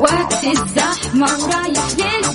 وقت الزحمة ورايح للبيت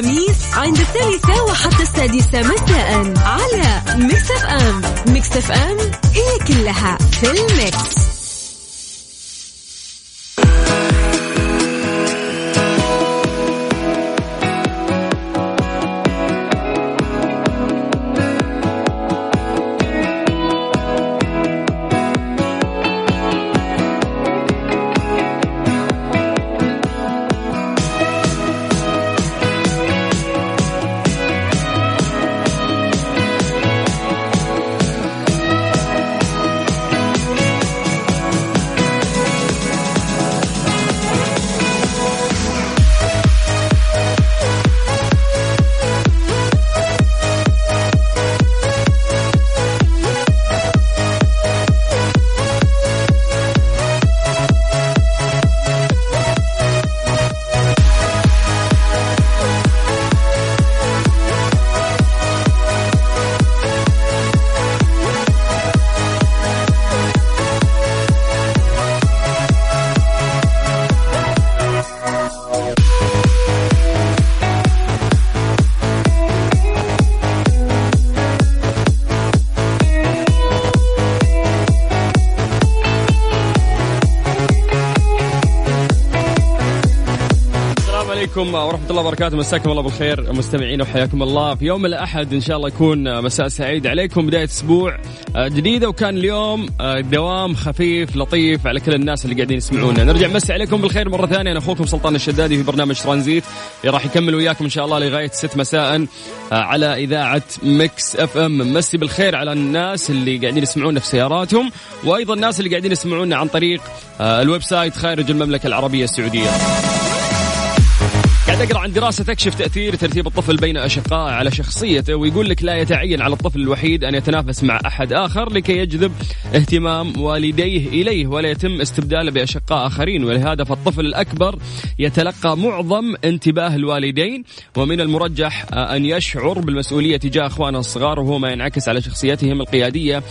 الخميس عند الثالثة وحتى السادسة مساء عليكم ورحمة الله وبركاته. مساكم الله بالخير مستمعين وحياكم الله. في يوم الأحد إن شاء الله يكون مساء سعيد عليكم. بداية أسبوع جديدة وكان اليوم دوام خفيف لطيف على كل الناس اللي قاعدين يسمعونا. نرجع مسي عليكم بالخير مرة ثانية. أنا أخوكم سلطان الشدادي في برنامج ترانزيت. اللي راح يكمل وياكم إن شاء الله لغاية 6 مساء على إذاعة Mix FM. مسي بالخير على الناس اللي قاعدين يسمعونا في سياراتهم وأيضا الناس اللي قاعدين يسمعونا عن طريق ال website خارج المملكة العربية السعودية. قاعد اقرا عن دراسة تكشف تأثير ترتيب الطفل بين اشقائه على شخصيته ويقول لك لا يتعين على الطفل الوحيد أن يتنافس مع أحد آخر لكي يجذب اهتمام والديه إليه ولا يتم استبداله بأشقاء آخرين. ولهذا فالطفل الأكبر يتلقى معظم انتباه الوالدين ومن المرجح أن يشعر بالمسؤولية تجاه أخوانه الصغار وهو ما ينعكس على شخصيتهم القيادية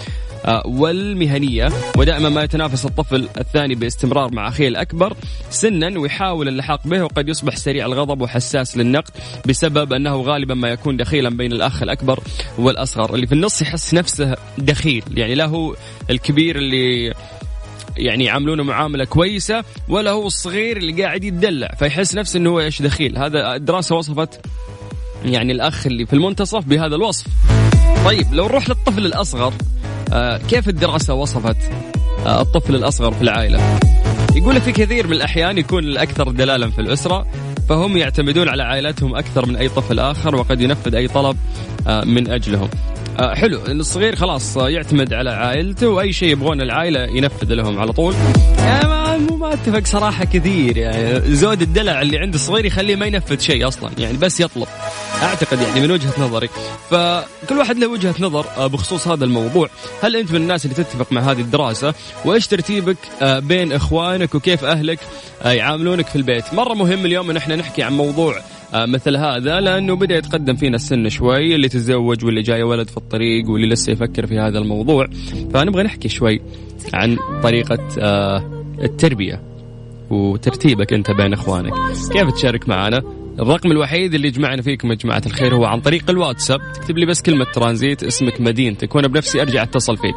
والمهنية ودائما ما يتنافس الطفل الثاني باستمرار مع أخيه الأكبر سنا ويحاول اللحاق به وقد يصبح سريع الغضب وحساس للنقد بسبب أنه غالبا ما يكون دخيلا بين الأخ الأكبر والأصغر اللي في النص يحس نفسه دخيل يعني له الكبير اللي يعني يعاملونه معاملة كويسة ولا هو الصغير اللي قاعد يتدلع فيحس نفسه إنه هو إيش دخيل. هذا الدراسه وصفت يعني الأخ اللي في المنتصف بهذا الوصف. طيب لو نروح للطفل الأصغر آه كيف الدراسة وصفت آه الطفل الأصغر في العائلة؟ يقول في كثير من الأحيان يكون الأكثر دلالا في الأسرة فهم يعتمدون على عائلتهم أكثر من أي طفل آخر وقد ينفذ أي طلب آه من أجلهم. آه حلو الصغير خلاص آه يعتمد على عائلته وأي شيء يبغون العائلة ينفذ لهم على طول. مو ما أتفق صراحة كثير. يعني زود الدلع اللي عند الصغير يخليه ما ينفذ شيء أصلا. يعني بس يطلب. أعتقد يعني من وجهة نظري فكل واحد له وجهة نظر بخصوص هذا الموضوع. هل أنت من الناس اللي تتفق مع هذه الدراسة؟ وإيش ترتيبك بين إخوانك وكيف أهلك يعاملونك في البيت؟ مرة مهم اليوم إن إحنا نحكي عن موضوع مثل هذا لأنه بدأ يتقدم فينا السن شوي اللي تتزوج واللي جاي ولد في الطريق واللي لسه يفكر في هذا الموضوع. فنبغى نحكي شوي عن طريقة التربية وترتيبك أنت بين إخوانك. كيف تشارك معنا؟ الرقم الوحيد اللي يجمعنا فيكم يا جماعة الخير هو عن طريق الواتساب. تكتب لي بس كلمة ترانزيت اسمك مدينتك وأنا بنفسي أرجع أتصل فيك.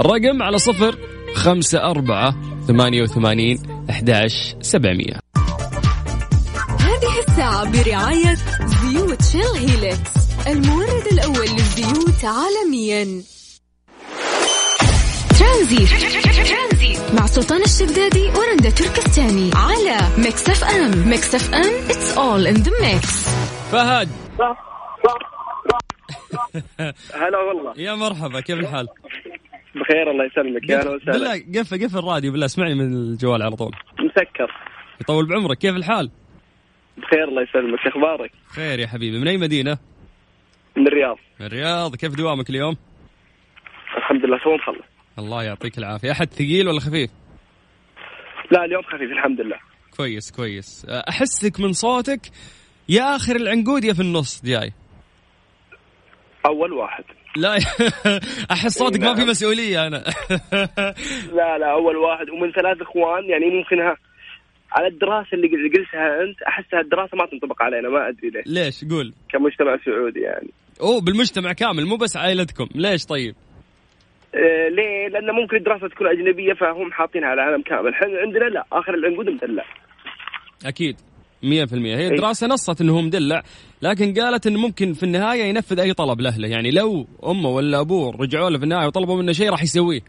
الرقم على صفر خمسة أربعة ثمانية وثمانين أحداش سبعمية. هذه الساعة برعاية زيوت شيل هيلكس المورد الأول للزيوت عالميا. ترانزيت. سلطان الشدادي ورندا تركستاني على Mix FM. Mix FM it's all in the mix. فهد. هلا والله. يا مرحبا كيف الحال؟ بخير الله يسلمك. يا أهلا وسهلا. بالله قفل قفل الراديو بالله اسمعني من الجوال على طول. مسكر. يطول بعمرك كيف الحال؟ بخير الله يسلمك. أخبارك؟ خير يا حبيبي. من أي مدينة؟ من الرياض. من الرياض. كيف دوامك اليوم؟ الحمد لله تو مخلص الله يعطيك العافية. أحد ثقيل ولا خفيف؟ لا اليوم خفيف الحمد لله. كويس كويس. أحسك من صوتك يا آخر العنقود يا في النص جاي. أول واحد. لا أحس صوتك ما في نعم. مسؤولية أنا. لا لا أول واحد. ومن ثلاث إخوان يعني ممكن ها على الدراسة اللي قلتها أنت احسها الدراسه ما تنطبق علينا ما أدري ليش. ليش؟ قول. كمجتمع سعودي يعني. أوه بالمجتمع كامل مو بس عائلتكم. ليش طيب؟ ليه؟ لأن ممكن الدراسة تكون أجنبية فهم حاطينها على العالم كامل، إحنا عندنا لا آخر العنقود مدلع. أكيد. 100% هي إيه. الدراسة نصت انه هو مدلع لكن قالت انه ممكن في النهاية ينفذ أي طلب لأهله. يعني لو أمه ولا أبوه رجعوا له في النهاية وطلبوا منه شيء راح يسويه.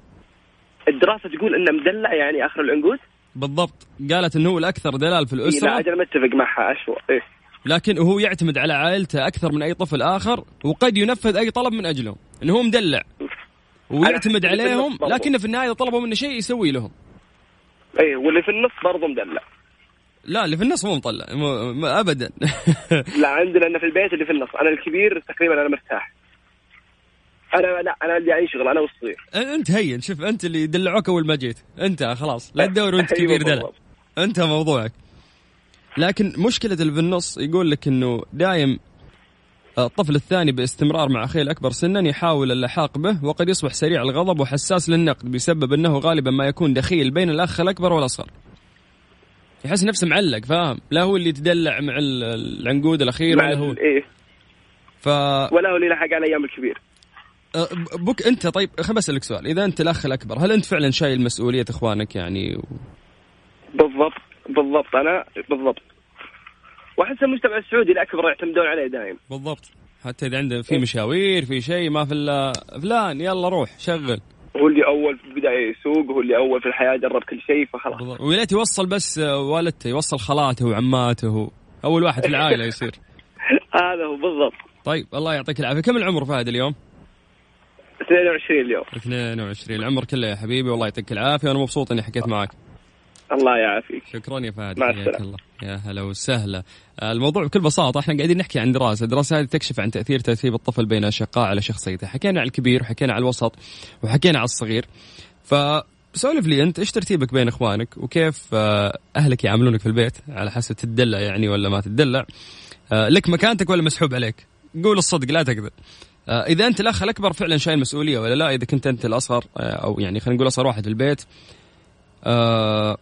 الدراسة تقول إنه مدلع يعني آخر العنقود؟ بالضبط. قالت انه هو الأكثر دلال في إيه لا أجل متفق معها أشوى. إيه. لكن هو يعتمد على عائلته أكثر من أي طفل آخر وقد ينفذ أي طلب من اجلهم إنه هو مدلع. ويعتمد عليهم. لكن في النهاية إذا طلبوا منه شيء يسوي لهم. إيه واللي في النص برضه مدلع. لا اللي في النص مو مطلع مو مو- ابدا. لا عندنا أنا في البيت اللي في النص. أنا الكبير تقريبا أنا مرتاح. أنا لا أنا عندي أي شغل أنا والصغير أنت هين شوف أنت اللي دلعوك أول ما جيت. أنت خلاص لا تدور وأنت أيوة كبير دلع. أنت موضوعك. لكن مشكلة اللي في النص يقول لك إنه دايم الطفل الثاني باستمرار مع أخيه الأكبر سنا يحاول اللحاق به وقد يصبح سريع الغضب وحساس للنقد بسبب أنه غالبا ما يكون دخيل بين الأخ الأكبر والأصغر. يحس نفسه معلق فاهم؟ لا هو اللي يتدلع مع ال- العنقود الأخير مع ولا هو إيه. ف ولا هو اللي لحق على أيام الكبير. أه، بك أنت طيب خل بسالك سؤال. إذا أنت الأخ الأكبر هل أنت فعلا شايل مسؤولية إخوانك يعني؟ و... بالضبط بالضبط أنا بالضبط. وأحس المجتمع السعودي الأكبر يعتمدون عليه دائم. بالضبط. حتى إذا عنده في مشاوير في شيء ما في إلا فلان يلا روح شغل. هو اللي أول في البداية يسوق هو اللي أول في الحياة جرب كل شيء فخلاص. بالضبط. ويا ليت يوصل بس والدته يوصل خالاته وعماته أول واحد في العائلة يصير. هذا هو بالضبط. طيب الله يعطيك العافية. كم العمر فهد اليوم؟ 22 اليوم. 22 العمر كله يا حبيبي والله يعطيك العافية. وأنا مبسوط إني حكيت معك. الله يعافيك. شكرا يا فهد مع. الله. يا هلا وسهلا. آه، الموضوع بكل بساطة إحنا قاعدين نحكي عن دراسة. الدراسة هذه تكشف عن تأثير ترتيب الطفل بين أشقاء على شخصيته. حكينا على الكبير وحكينا على الوسط وحكينا على الصغير. فسولف لي أنت إيش ترتيبك بين إخوانك؟ وكيف آه، أهلك يعاملونك في البيت؟ على حسب تدلع يعني ولا ما تدلع آه، لك مكانتك ولا مسحوب عليك؟ قول الصدق لا تكذب إذا أنت الأخ الأكبر فعلا شايل مسؤولية ولا لا؟ إذا كنت أنت الأصغر أو يعني خلينا نقول أصغر واحد في البيت آه،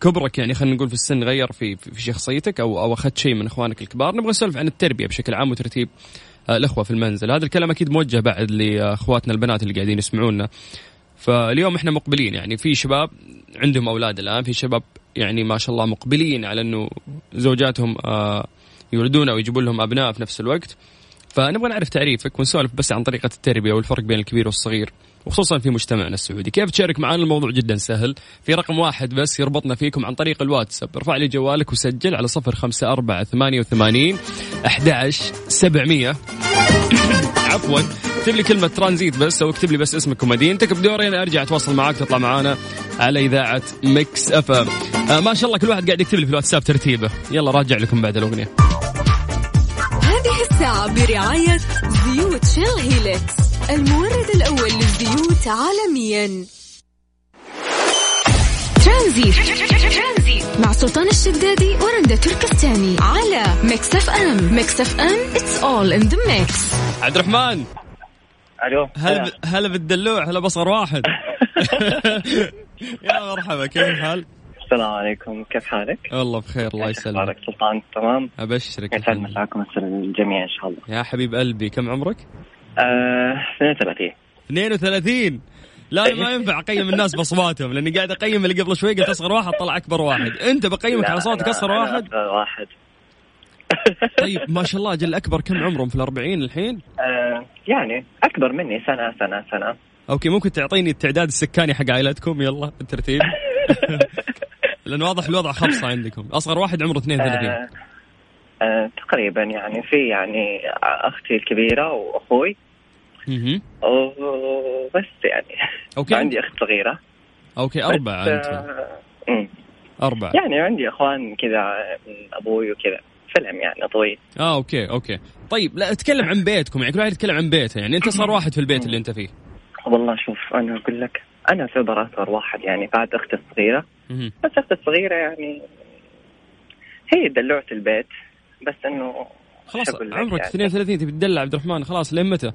كبرك يعني خلينا نقول في السن غير في في شخصيتك أو أو أخذت شيء من إخوانك الكبار. نبغى نسولف عن التربية بشكل عام وترتيب آه، الأخوة في المنزل. هذا الكلام أكيد موجه بعد لأخواتنا البنات اللي قاعدين يسمعونا. فاليوم إحنا مقبلين يعني في شباب عندهم أولاد الآن في شباب يعني ما شاء الله مقبلين على إنه زوجاتهم آه، يولدون أو يجيبون لهم أبناء في نفس الوقت. فنبغى نعرف تعريفك ونسولف بس عن طريقة التربية والفرق بين الكبير والصغير. وخصوصا في مجتمعنا السعودي. كيف تشارك معنا الموضوع جدا سهل. في رقم واحد بس يربطنا فيكم عن طريق الواتساب. ارفع لي جوالك وسجل على صفر خمسة أربعة ثمانية وثمانين أحداش سبعمية. عفوا. اكتب لي كلمة ترانزيت بس أو اكتب لي بس اسمك ومدينتك. بدوري أنا أرجع أتواصل معاك. تطلع معانا على إذاعة Mix FM. آه ما شاء الله كل واحد قاعد يكتب لي في الواتساب ترتيبه. يلا راجع لكم بعد الأغنية. هذه الساعة برعاية زيوت Shell Helix المورد الأول للزيوت عالميا. ترانزيت. مع سلطان الشدادي ورندا تركستاني على Mix FM. Mix FM it's all in the mix. عبد الرحمن. ألو. هلا هلا. بالدلوع هلا بأصغر واحد. يا مرحبا كيف الحال؟ السلام عليكم. كيف حالك؟ والله بخير الله يسلمك. أخبارك؟ سلطان تمام؟ أبشرك يسعد مساكم الجميع إن شاء الله. يا حبيب قلبي كم عمرك؟ آه 32 32 لا ما ينفع أقيم الناس بأصواتهم لأني قاعد أقيم اللي قبل شوي قلت أصغر واحد طلع أكبر واحد. أنت بقيمك على صوتك أصغر واحد؟ أصغر واحد. طيب ما شاء الله أجل أكبر. كم عمرهم؟ في الأربعين الحين؟ آه يعني أكبر مني سنة سنة سنة. أوكي ممكن تعطيني التعداد السكاني حق عائلتكم؟ يلا بالترتيب لأن واضح الوضع خبصة عندكم. أصغر واحد عمره 32 آه آه تقريبا يعني في يعني أختي الكبيرة وأخوي. وبس يعني. Okay. عندي أخت صغيرة. Okay أربعة بس، أنتم آه،. أربعة. يعني عندي إخوان كذا من أبوي وكذا. فيلم يعني طويل. آه okay okay. طيب لا أتكلم عن بيتكم يعني كل واحد يتكلم عن بيته يعني. أنت صار واحد في البيت اللي أنت فيه. والله شوف أنا أقول لك أنا اعتبر اصغر واحد يعني بعد أختي الصغيرة. بس أختي الصغيرة يعني هي دلوعة البيت. بس إنه خلاص عمرك يعني؟ 32 تبي تدلع عبد الرحمن خلاص لين متى؟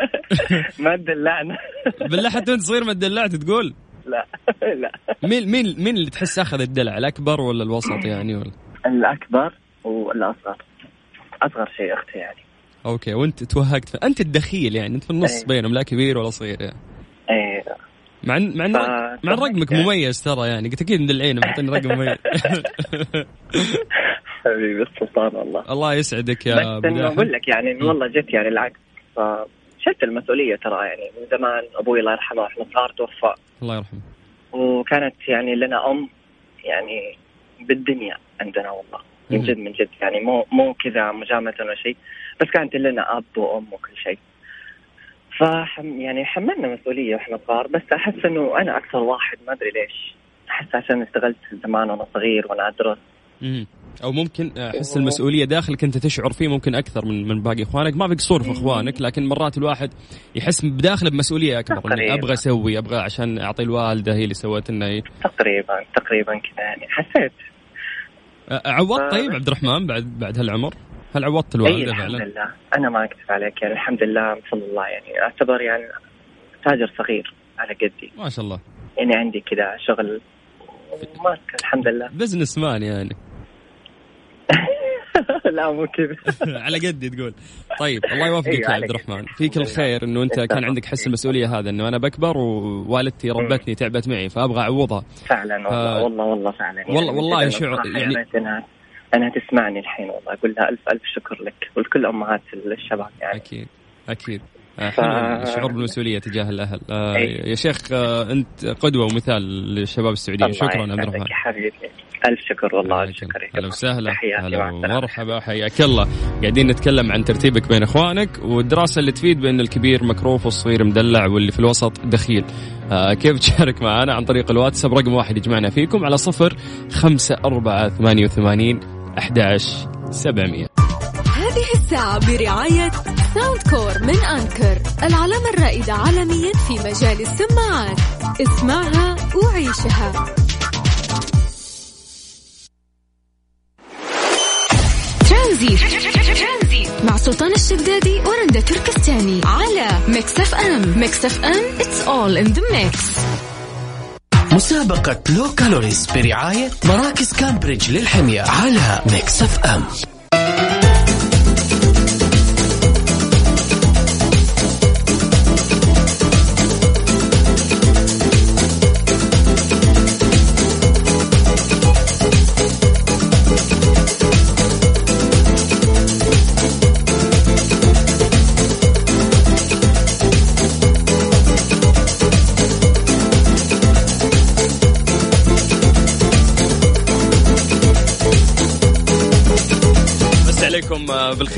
ما دلعنا بالله حتى وأنت صغير ما تدلعت تقول؟ لا لا. مين مين مين اللي تحس أخذ الدلع الأكبر ولا الوسط يعني؟ ولا؟ الأكبر والأصغر. أصغر شيء أختي يعني. أوكي وأنت توهقت أنت الدخيل يعني أنت في النص أي. بينهم لا كبير ولا صغير يعني. إيه. مع ان مع إن ف- مع رقمك يعني. مميز ترى يعني. قلت أكيد مدلعين معطيني رقم مميز. حبيبي السلطان والله الله يسعدك يا بس إنه. أقول لك يعني والله جت يعني العكس. فشلت المسؤولية ترى يعني من زمان. أبوي الله يرحمه إحنا صغار توفى. الله يرحمه. وكانت يعني لنا أم يعني بالدنيا عندنا والله. من. جد من جد. يعني مو مو كذا مجاملة ولا شيء. بس كانت لنا أب وأم وكل شيء. فحم يعني حملنا مسؤولية وإحنا صغار بس أحس إنه أنا أكثر واحد ما أدري ليش. أحس عشان اشتغلت زمان وأنا صغير وأنا أدرس. مم. أو ممكن أحس المسؤولية داخلك انت تشعر فيه ممكن أكثر من من باقي إخوانك. ما في قصور في إخوانك لكن مرات الواحد يحس بداخله بمسؤولية أكبر تقريباً. أبغى أسوي أبغى عشان أعطي الوالدة هي اللي سوت لنا تقريبا تقريبا كذا يعني. حسيت. عوضت طيب عبد الرحمن بعد بعد هالعمر؟ هل عوضت الوالده الحمد فعلا؟ لله. أنا ما أكذب عليك يعني الحمد لله ما شاء الله يعني أعتبر يعني تاجر صغير على قدي. ما شاء الله. يعني عندي كذا شغل وماسك الحمد لله. بزنس مان يعني. لا مو كذا. على قدي تقول. طيب الله يوفقك أيوة يا على عبد. الرحمن. فيك الحمد. الخير إنه أنت كان. عندك حس المسؤولية هذا إنه أنا بكبر ووالدتي ربتني تعبت معي فأبغى أعوضها. فعلا والله آه. والله والله فعلا. يعني والله- والله أنا شعور- يعني- انها تسمعني الحين والله. أقول لها الف ألف شكر لك ولكل أمهات الشباب يعني. أكيد. أكيد. آه، حلو. الشعور بالمسؤولية تجاه الأهل. آه أي. يا شيخ آه أنت قدوة ومثال للشباب السعوديين. شكرا عبد الرحمن. حبيبي. ألف شكر والله الف. شكر يا هلا جماعة. وسهلا هلا. ومرحبا حياك الله. قاعدين نتكلم عن ترتيبك بين إخوانك والدراسة اللي تفيد بأن الكبير مكروف والصغير مدلع واللي في الوسط دخيل. آه كيف تشارك معنا عن طريق الواتساب؟ رقم واحد يجمعنا فيكم على صفر خمسة أربعة ثمانية وثمانين أحد عشر سبعمية هذه الساعة برعاية Soundcore من Anker العلامة الرائدة عالميا في مجال السماعات. اسمعها وعيشها. ترانزيت. مع سلطان الشدادي ورندا تركستاني على Mix FM. Mix FM it's all in the mix. مسابقة Low Calories برعاية مراكز كامبريدج للحمية على Mix FM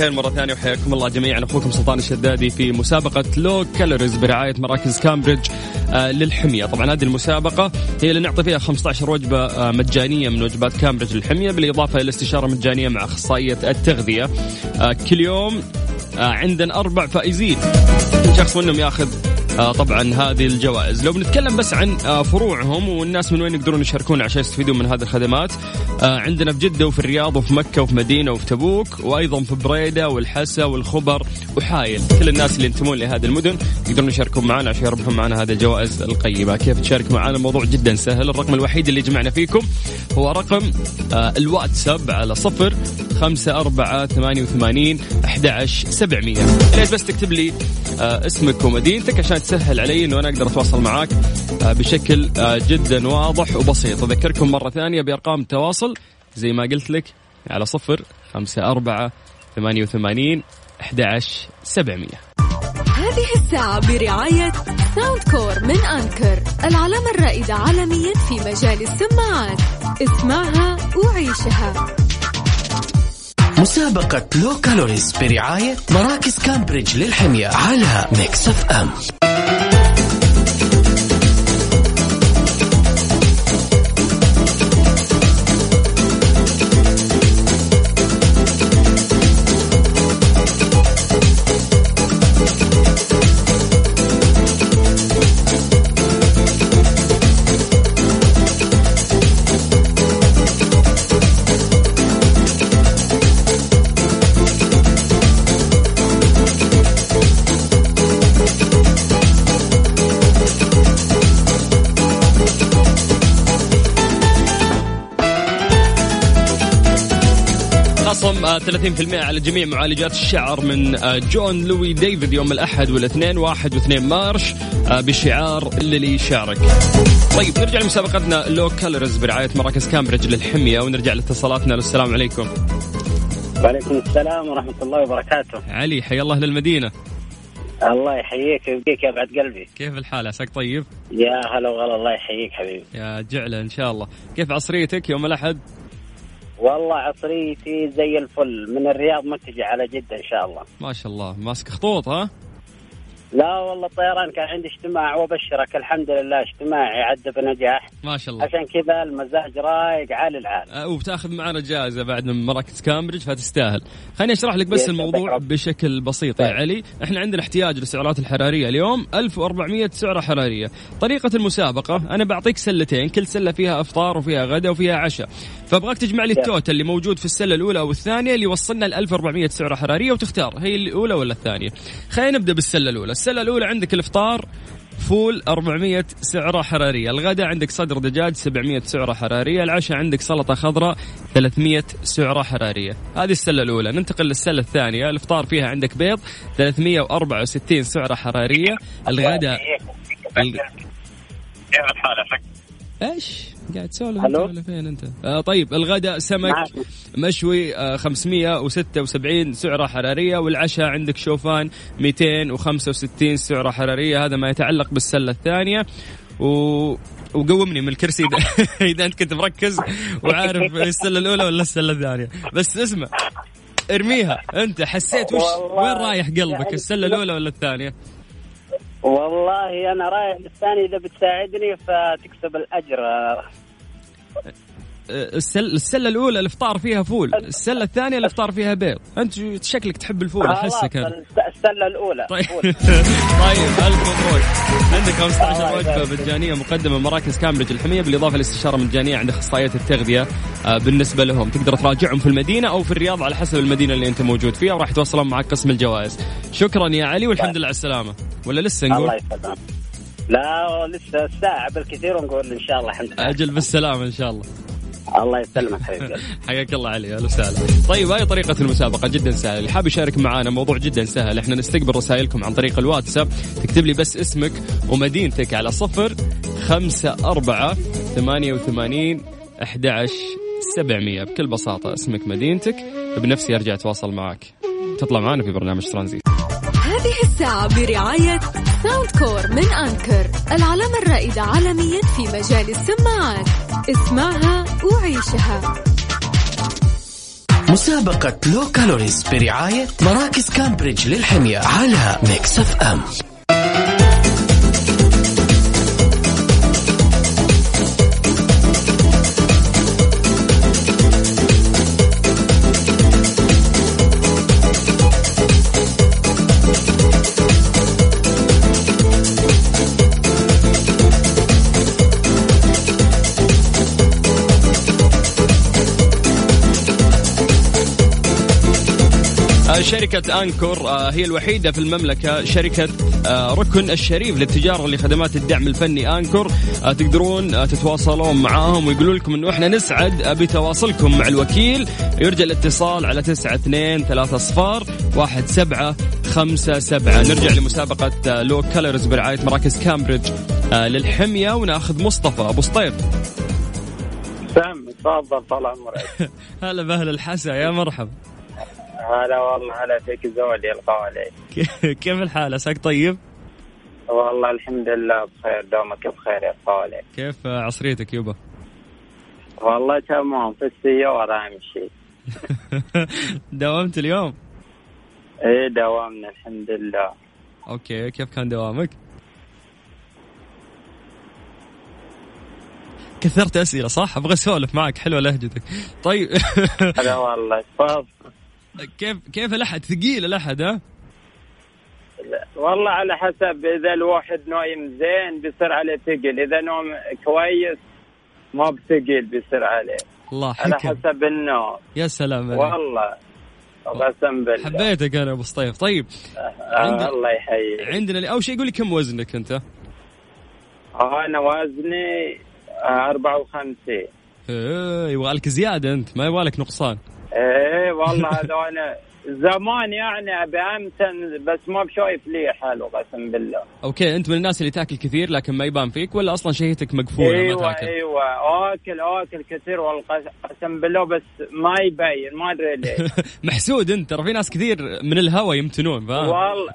بالخير مرة ثانية وحياكم الله جميعا. أخوكم سلطان الشدادي في مسابقة Low Calories برعاية مراكز كامبريدج آه، للحمية. طبعا هذه المسابقة هي اللي نعطي فيها 15 وجبة آه، مجانية من وجبات كامبريدج للحمية بالإضافة إلى استشارة مجانية مع أخصائية التغذية. آه، كل يوم عندنا أربع فائزين. شخص منهم ياخذ طبعا هذه الجوائز. لو بنتكلم بس عن آه، فروعهم والناس من وين يقدرون يشاركون عشان يستفيدون من هذه الخدمات آه، عندنا في جدة وفي الرياض وفي مكة وفي مدينة وفي تبوك وأيضا في بريدة والحسا والخبر وحايل. كل الناس اللي ينتمون لهذه المدن يقدرون يشاركون معنا عشان يربحون معنا هذه الجوائز القيمة. كيف تشارك معنا الموضوع جدا سهل. الرقم الوحيد اللي جمعنا فيكم هو رقم آه، الواتساب على صفر خمسة أربعة ثمانية وثمانين أحد عشر سبعمية. بس تكتب لي آه، اسمك ومدينتك عشان تسهل علي إنه أنا أقدر أتواصل معاك آه، بشكل آه، جدا واضح وبسيط. أذكركم مرة ثانية بأرقام التواصل زي ما قلت لك على صفر خمسة أربعة ثمانية وثمانين أحد سبعمية. هذه الساعة برعاية Soundcore من Anker العلامة الرائدة عالميا في مجال السماعات. اسمعها وعيشها. مسابقة Low Calories برعاية مراكز كامبريدج للحمية على Mix FM 30% على جميع معالجات الشعر من آه، Jean Louis David يوم الأحد والاثنين واحد واثنين March آه، بشعار دللي شعرك طيب نرجع لمسابقتنا Low Calories برعاية مراكز كامبريدج للحمية ونرجع لاتصالاتنا. السلام عليكم. وعليكم السلام ورحمة الله وبركاته. علي حيا الله للمدينة. الله يحييك ويبقيك يا بعد قلبي. كيف الحال؟ عساك طيب؟ يا هلا وغلا الله يحييك حبيبي. يا جعلة إن شاء الله. كيف عصريتك يوم الأحد؟ والله عصريتي زي الفل. من الرياض متجه على جدة إن شاء الله. ما شاء الله. ماسك خطوط ها؟ لا والله طيران كان عندي اجتماع وابشرك الحمد لله اجتماعي عدى بنجاح ما شاء الله. عشان كذا المزاج رايق عالي العال آه، وبتاخذ معنا جائزة بعد من مراكز كامبريدج فتستاهل. خليني أشرح لك بس الموضوع. بشكل بسيط يا طيب. علي. إحنا عندنا احتياج للسعرات الحرارية اليوم 1400 سعرة حرارية. طريقة المسابقة أنا بعطيك سلتين كل سلة فيها إفطار وفيها غدا وفيها عشاء. فأبغاك تجمع لي yes. ال total اللي موجود في السلة الأولى أو الثانية اللي يوصلنا ل 1400 سعرة حرارية وتختار هي الأولى ولا الثانية؟ خلينا نبدأ بالسلة الأولى. السلة الأولى عندك الإفطار فول 400 سعرة حرارية الغداء عندك صدر دجاج 700 سعرة حرارية العشاء عندك سلطة خضراء 300 سعرة حرارية هذه السلة الأولى ننتقل للسلة الثانية الإفطار فيها عندك بيض 364 سعرة حرارية الغداء؟ إيش قاعد تسولف انت؟ ولا فين انت؟ آه طيب الغداء سمك معك. مشوي آه 576 سعرة حرارية والعشاء عندك شوفان 265 سعرة حرارية هذا ما يتعلق بالسلة الثانية و وقومني من الكرسي اذا إذا أنت كنت مركز وعارف السلة الأولى ولا السلة الثانية بس اسمع ارميها أنت حسيت وش وين رايح قلبك يعني السلة الأولى ولا الثانية؟ والله أنا رايح للثاني إذا بتساعدني فتكسب الأجر. السل... السلة الأولى الافطار فيها فول السلة الثانية الافطار فيها بيض. أنت شكلك تحب الفول احسك أنا خلاص، السلة الأولى. طيب. طيب ألف مبروك. عندك 15 الله وجبة. مجانيه مقدمة من مراكز كامبريدج الحمية بالإضافة لاستشارة مجانيه عند أخصائيات التغذية آه، بالنسبة لهم. تقدر تراجعهم في المدينة أو في الرياض على حسب المدينة اللي أنت موجود فيها وراح يتواصلون معك قسم الجوائز. شكرا يا علي والحمد لله على السلامة. ولا لسه الله نقول يسلمك. لا لسه ساعة بالكثير ونقول إن شاء الله الحمد لله. أجل بالسلامة إن شاء الله. الله يسلمك حبيبي. حياك الله علي أهلا وسهلا. طيب هاي طريقة المسابقة جدا سهلة. اللي حاب يشارك معنا موضوع جدا سهل. إحنا نستقبل رسائلكم عن طريق الواتساب. تكتب لي بس اسمك ومدينتك على صفر خمسة أربعة ثمانية وثمانين أحد عشر سبعمية. بكل بساطة اسمك مدينتك. بنفسي أرجع أتواصل معك. تطلع معنا في برنامج ترانزيت. هذه الساعة برعاية Soundcore من Anker العلامة الرائدة عالميا في مجال السماعات. اسمعها وعيشها. مسابقة Low Calories برعاية مراكز كامبريدج للحمية على Mix FM. شركة أنكور آه، هي الوحيدة في المملكة شركة آه، ركن الشريف للتجارة لخدمات الدعم الفني أنكور. آه، تقدرون تتواصلون معاهم ويقولوا لكم أنه إحنا نسعد بتواصلكم مع الوكيل. يرجى الاتصال على تسعة اثنين ثلاثة صفار واحد سبعة خمسة سبعة. نرجع لمسابقة لو كالرز برعاية مراكز كامبريدج للحمية وناخذ مصطفى. أبو سطيف سام تفضل طال عمرك. هلا بأهل الحسا يا مرحبا. هلا والله هلا فيك زولي الغالي كيف الحال؟ عساك طيب؟ والله الحمد لله بخير دومك بخير يا غالي كيف عصريتك يوبا؟ والله تمام في السيارة أمشي داومت اليوم؟ إيه دوامنا الحمد لله. أوكي كيف كان دوامك؟ كثرت أسئلة صح؟ أبغى أسولف معك حلوة لهجتك. طيب. هلا والله تفضل. كيف كيف الأحد؟ ثقيل الأحد ها؟ والله على حسب إذا الواحد نايم زين بيصير عليه ثقل إذا نوم كويس ما بثقل بيصير عليه. الله على حكم. حسب النوم. يا سلام عليك. والله. قسم بالله. حبيتك أنا أبو سطيف. طيب آه عند- الله يحييك. عندنا أول شيء قول لي كم وزنك أنت؟ أنا وزني آه 54 إيه يبغى لك زيادة أنت ما يبغى لك نقصان. إيه والله هذا أنا زمان يعني أبي أمتن بس ما بشايف لي حلو قسم بالله. أوكي أنت من الناس اللي تاكل كثير لكن ما يبان فيك ولا أصلا شهيتك مقفولة ما أيوه تاكل؟ أيوه. آكل آكل كثير والله قس- قسم بالله بس ما يبين ما أدري ليه محسود أنت ترى في ناس كثير من الهوى يمتنون فاهم؟ والله.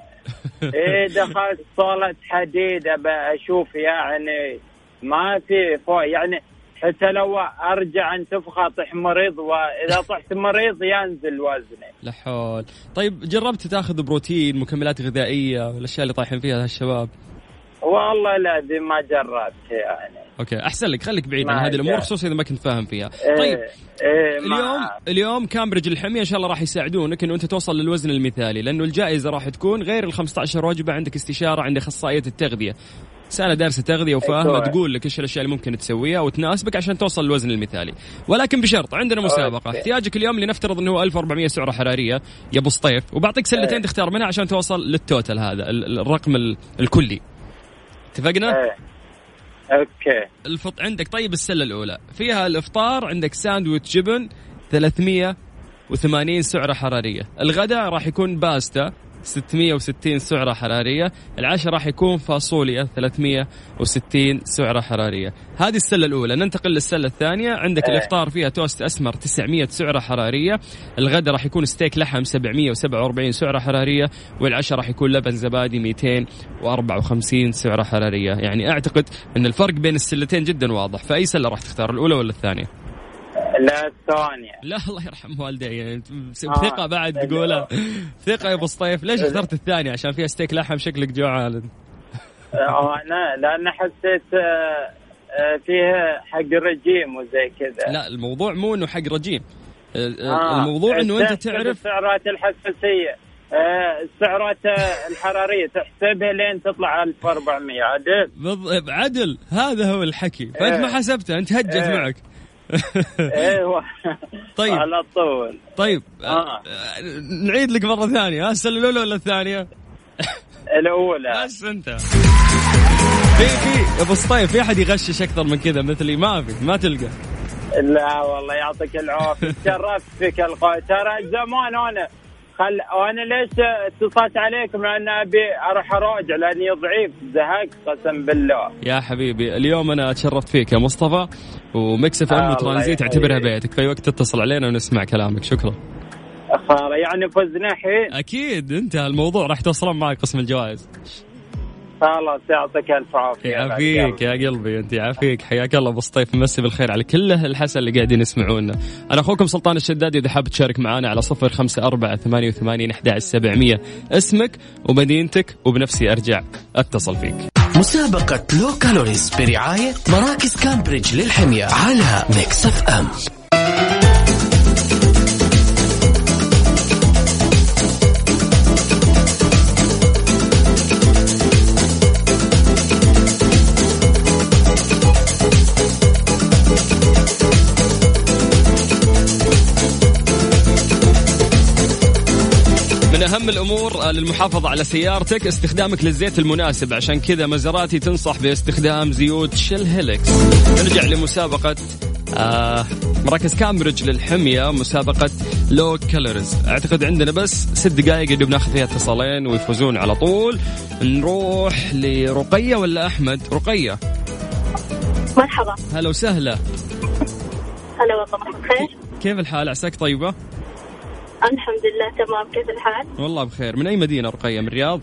إيه دخلت صالة حديد ابى أشوف يعني ما في فوق يعني حتى لو أرجع انتفخ أطيح مريض وإذا طحت مريض ينزل وزني لا حول. طيب جربت تاخذ بروتين مكملات غذائية والاشياء اللي طايحين فيها هالشباب؟ والله لا دي ما جربت يعني. okay أحسن لك خليك بعيد عن هذه الأمور. خصوصا إذا ما كنت فاهم فيها. إيه طيب إيه اليوم. اليوم كامبريدج الحمية إن شاء الله راح يساعدونك إنه أنت توصل للوزن المثالي لأنه الجائزة راح تكون غير ال 15 وجبه عندك استشارة عند اخصائيه التغذية. سنة دارسة تغذية وفاهمة أيوة. تقول لك إيش الأشياء اللي ممكن تسويها وتناسبك عشان توصل للوزن المثالي، ولكن بشرط عندنا مسابقة، okay. احتياجك اليوم لنفترض إنه هو 1400 سعرة حرارية يا أبو سطيف، وبعطيك سلتين. تختار منها عشان توصل لل total هذا ال- ال- الرقم ال- الكلي. اتفقنا؟ إيه okay الفط... عندك طيب السلة الأولى فيها الإفطار عندك ساندويتش جبن 380 سعرة حرارية الغداء راح يكون باستا 660 سعرة حرارية. العشاء راح يكون فاصوليا 360 سعرة حرارية. هذه السلة الأولى. ننتقل للسلة الثانية. عندك إيه. الإفطار فيها توست أسمر 900 سعرة حرارية. الغداء راح يكون ستيك لحم 747 سعرة حرارية. والعشاء راح يكون لبن زبادي 254 سعرة حرارية. يعني أعتقد أن الفرق بين السلتين جدا واضح. فأي سلة راح تختار الأولى ولا الثانية؟ لا الثانية لا الله يرحم والدي. يعني أنت بس- آه. بعد تقولها ثقة يا أبو سطيف ليش اخترت الثانية؟ عشان فيها ستيك لحم شكلك جوعان. آه، أنا لأن حسيت آه، آه، فيها حق رجيم وزي كذا. لا الموضوع مو إنه حق رجيم. آه، الموضوع إنه أنت تعرف السعرات الحساسية. آه، السعرات آه، الحرارية تحسبها لين تطلع 1400 عدل؟ بض- عدل. هذا هو الحكي. فأنت إيه. ما حسبته أنت هجت إيه. معك. أيوه طيب. على طول طيب آه. نعيد لك مرة ثانية. ها السله الأولى ولا الثانية؟ الأولى. بس أنت. في في أبو سطيف في أحد يغشش أكثر من كذا؟ مثلي ما في ما تلقى. لا والله يعطيك العافية. تشرفت فيك القا ترى زمان أنا خل وأنا ليش اتصلت عليكم؟ لأن أبي أروح أراجع لأني ضعيف زهقت قسم بالله. يا حبيبي اليوم أنا اتشرفت فيك يا مصطفى. و Mix FM الله وترانزيت. اعتبرها بيتك. في وقت تتصل علينا ونسمع كلامك. شكرا. يعني فزنا الحين أكيد انتهى الموضوع راح توصلون معك قسم الجوائز. خلاص يعطيك ألف عافية. يعافيك يا قلبي أنت يعافيك حياك الله أبو سطيف مسي بالخير على كل الحسا اللي قاعدين يسمعونا. أنا أخوكم سلطان الشدادي إذا حاب تشارك معنا على صفر خمسة أربعة ثمانية وثمانين أحد سبعمية. اسمك ومدينتك وبنفسي أرجع أتصل فيك. مسابقة Low Calories برعاية مراكز كامبريدج للحمية على Mix FM. أهم الأمور آه، للمحافظة على سيارتك استخدامك للزيت المناسب. عشان كذا مزراتي تنصح باستخدام زيوت Shell Helix نرجع لمسابقة آه مراكز كامبريدج للحمية مسابقة Low Calories. أعتقد عندنا بس ست دقائق اللي بناخذ فيها اتصالين ويفوزون على طول. نروح لرقية ولا أحمد؟ رقية. مرحبا. هلا وسهلا. هلا والله مساء الخير كيف الحال؟ عساك طيبة؟ الحمد لله تمام. كيف الحال؟ والله بخير. من أي مدينة رقية؟ من الرياض؟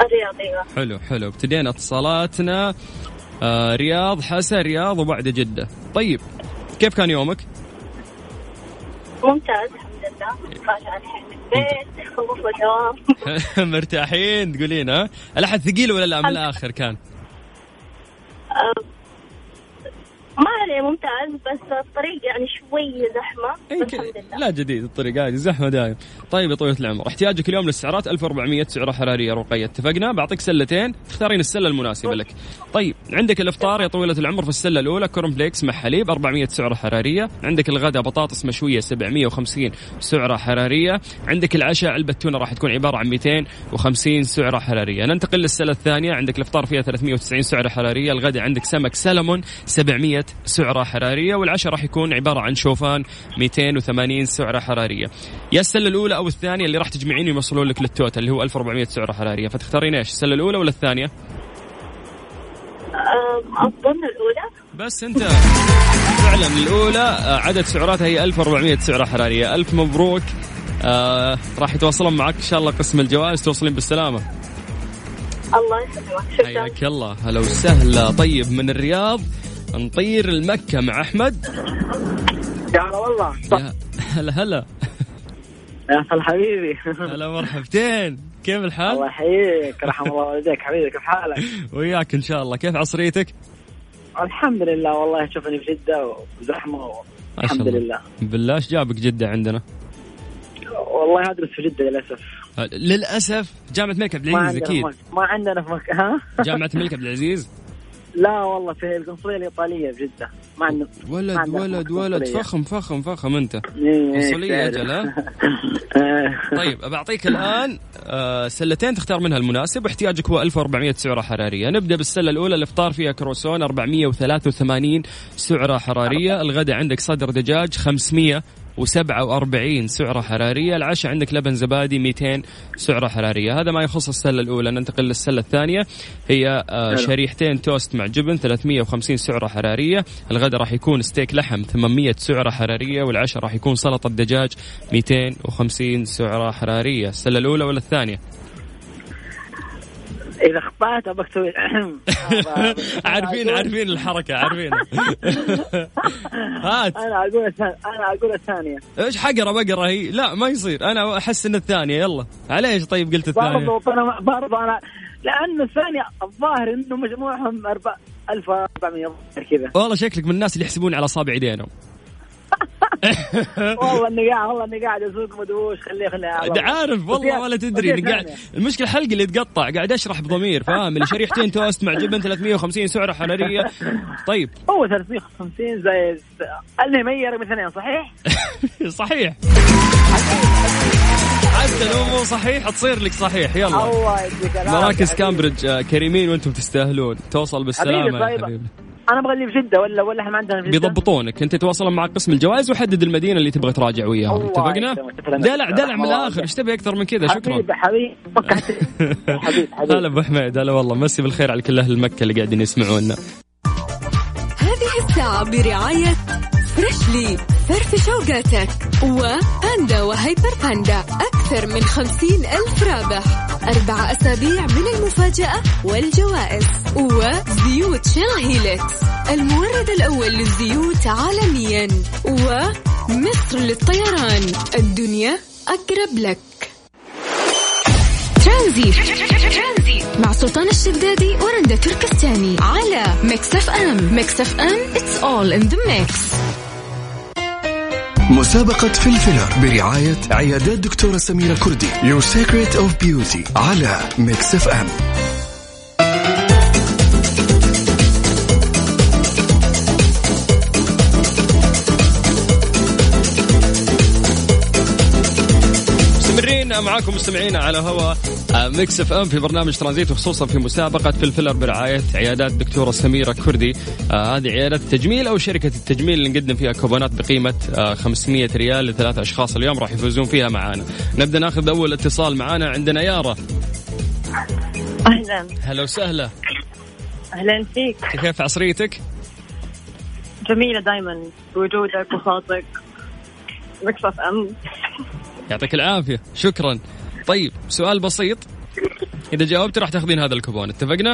الرياض أيوه. حلو حلو. ابتدينا اتصالاتنا. آه رياض حسا رياض وبعد جدة. طيب كيف كان يومك؟ ممتاز الحمد لله راجعة الحين البيت مرتاحين تقولين ها؟ الأحد ثقيل ولا لا؟ من الآخر كان. آه، ما عليه ممتاز بس الطريق يعني شوي زحمة إيه بس ك- الحمد لله. لا جديد الطريق عادي زحمة دايم. طيب يا طويلة العمر احتياجك اليوم للسعرات 1400 سعرة حرارية رقية. اتفقنا؟ بعطيك سلتين تختارين السلة المناسبة لك. طيب عندك الإفطار يا طويلة العمر في السلة الأولى corn flakes مع حليب 400 سعرة حرارية. عندك الغداء بطاطس مشوية 750 سعرة حرارية. عندك العشاء علبه تونه راح تكون عبارة عن 250 سعرة حرارية. ننتقل للسلة الثانية عندك الإفطار فيها 390 سعرة حرارية. الغداء عندك سمك سلمون 700 سعرة حرارية والعشاء راح يكون عبارة عن شوفان 280 سعرة حرارية. يا السلة الأولى أو الثانية اللي راح تجمعين يوصلون لك للتوتال اللي هو 1400 سعرة حرارية. فتختارين إيش؟ السلة الأولى ولا الثانية؟ أظن الأولى. بس أنت. فعلا الأولى آه، عدد سعراتها هي 1400 سعرة حرارية. ألف مبروك. آه راح يتواصلون معك إن شاء الله قسم الجوائز. توصلين بالسلامة. الله يسلمك. شكرا. حياك الله. هلا وسهلا. طيب من الرياض نطير المكة مع أحمد. يا هلا والله. يا هلا هلا. يا هلا حبيبي. هلا مرحبتين. كيف الله الحال؟ يحييك رحم الله والديك. حبيبي كيف حالك؟ وياك إن شاء الله. كيف عصريتك؟ الحمد لله والله. شوفني في جدة وزحمة ما شاء الحمد الله. لله. بالله إيش جابك جدة عندنا؟ والله أدرس في جدة للأسف. آه، للأسف جامعة الملك عبد العزيز مك... ما عندنا في مك... ها؟ جامعة الملك عبد العزيز. لا والله في القنصلية الإيطالية في جدة. ما عندنا ما ولد عندنا ولد ولد. فخم فخم فخم أنت. إيه، قنصلية تعرف. أجل ها؟ طيب بعطيك الآن آه، سلتين تختار منها المناسب. واحتياجك هو 1400 سعرة حرارية. نبدأ بالسلة الأولى. الإفطار فيها كروسون 483 سعرة حرارية. الغداء عندك صدر دجاج 547 سعرة حرارية. العشاء عندك لبن زبادي 200 سعرة حرارية. هذا ما يخص السلة الأولى. ننتقل للسلة الثانية. هي آه،. شريحتين توست مع جبن 350 سعرة حرارية. الغداء راح يكون ستيك لحم 800 سعرة حرارية. والعشاء راح يكون سلطة دجاج 250 سعرة حرارية. السلة الأولى ولا الثانية؟ إذا أخطأت أبغى أسوي عارفين عارفين الحركة عارفين. هات. أنا أقول الثانية أنا أقول الثانية. إيش حقرة بقرة هي؟ لا ما يصير. أنا أحس إن الثانية يلا. على إيش طيب قلت الثانية؟ برضو أنا برضو أنا لأنه الثانية الظاهر إنه مجموعهم أربع 1400 كذا. والله شكلك من الناس اللي يحسبون على أصابع إيدينهم. والله إني قاعد والله إني قاعد أسوق مدوش خليه خليه. عارف والله ولا تدري إني قاعد. المشكلة حلقي اللي يتقطع قاعد أشرح بضمير فاهم اللي شريحتين توست مع جبن 350 سعرة حرارية طيب هو 350 زي اللي مير من اثنين صحيح؟ صحيح حتى لو مو صحيح تصير لك صحيح يلا الله يديك مراكز. كامبريدج آه، كريمين وأنتم تستاهلون توصل بالسلامة يا. حبيبي أنا أبغى اللي في جدة ولا ولا إحنا ما عندنا في جدة؟ بيضبطونك. أنت تواصل مع قسم الجوائز وحدد المدينة اللي تبغى تراجع وياهم الله اتفقنا. دلع دلع من الآخر. إيش تبي أكثر من كذا؟ شكرا. حبيبي حبيبي حبيبي هلا أبو حميد. هلا والله. مسي بالخير على كل أهل مكة اللي قاعدين يسمعونا. هذه الساعة برعاية Freshly فرفش أوقاتك وباندا وهيبر باندا أكثر من خمسين ألف رابح. أربع أسابيع من المفاجأة والجوائز. وزيوت Shell Helix المورد الأول للزيوت عالميا ومصر للطيران الدنيا أقرب لك. ترانزيت. مع سلطان الشدادي ورندا تركستاني على Mix FM. Mix FM it's all in the mix. مسابقة Full Filler برعاية عيادات دكتورة سميرة كردي Your Secret of Beauty على Mix FM. مستمرين معاكم مستمعينا على هوا Mix FM في برنامج ترانزيت وخصوصا في مسابقة Full Filler برعاية عيادات دكتورة سميرة كردي. آه هذه عيادات التجميل أو شركة التجميل اللي نقدم فيها كوبونات بقيمة آه 500 ريال لثلاث أشخاص اليوم راح يفوزون فيها معانا. نبدأ ناخذ أول اتصال معانا عندنا يارا. أهلا. هلا وسهلا. أهلا فيك. كيف عصريتك؟ جميلة دائما بوجودك وصوتك. Mix FM. يعطيك العافية. شكرا. طيب سؤال بسيط. إذا جاوبت راح تاخذين هذا الكوبون. اتفقنا؟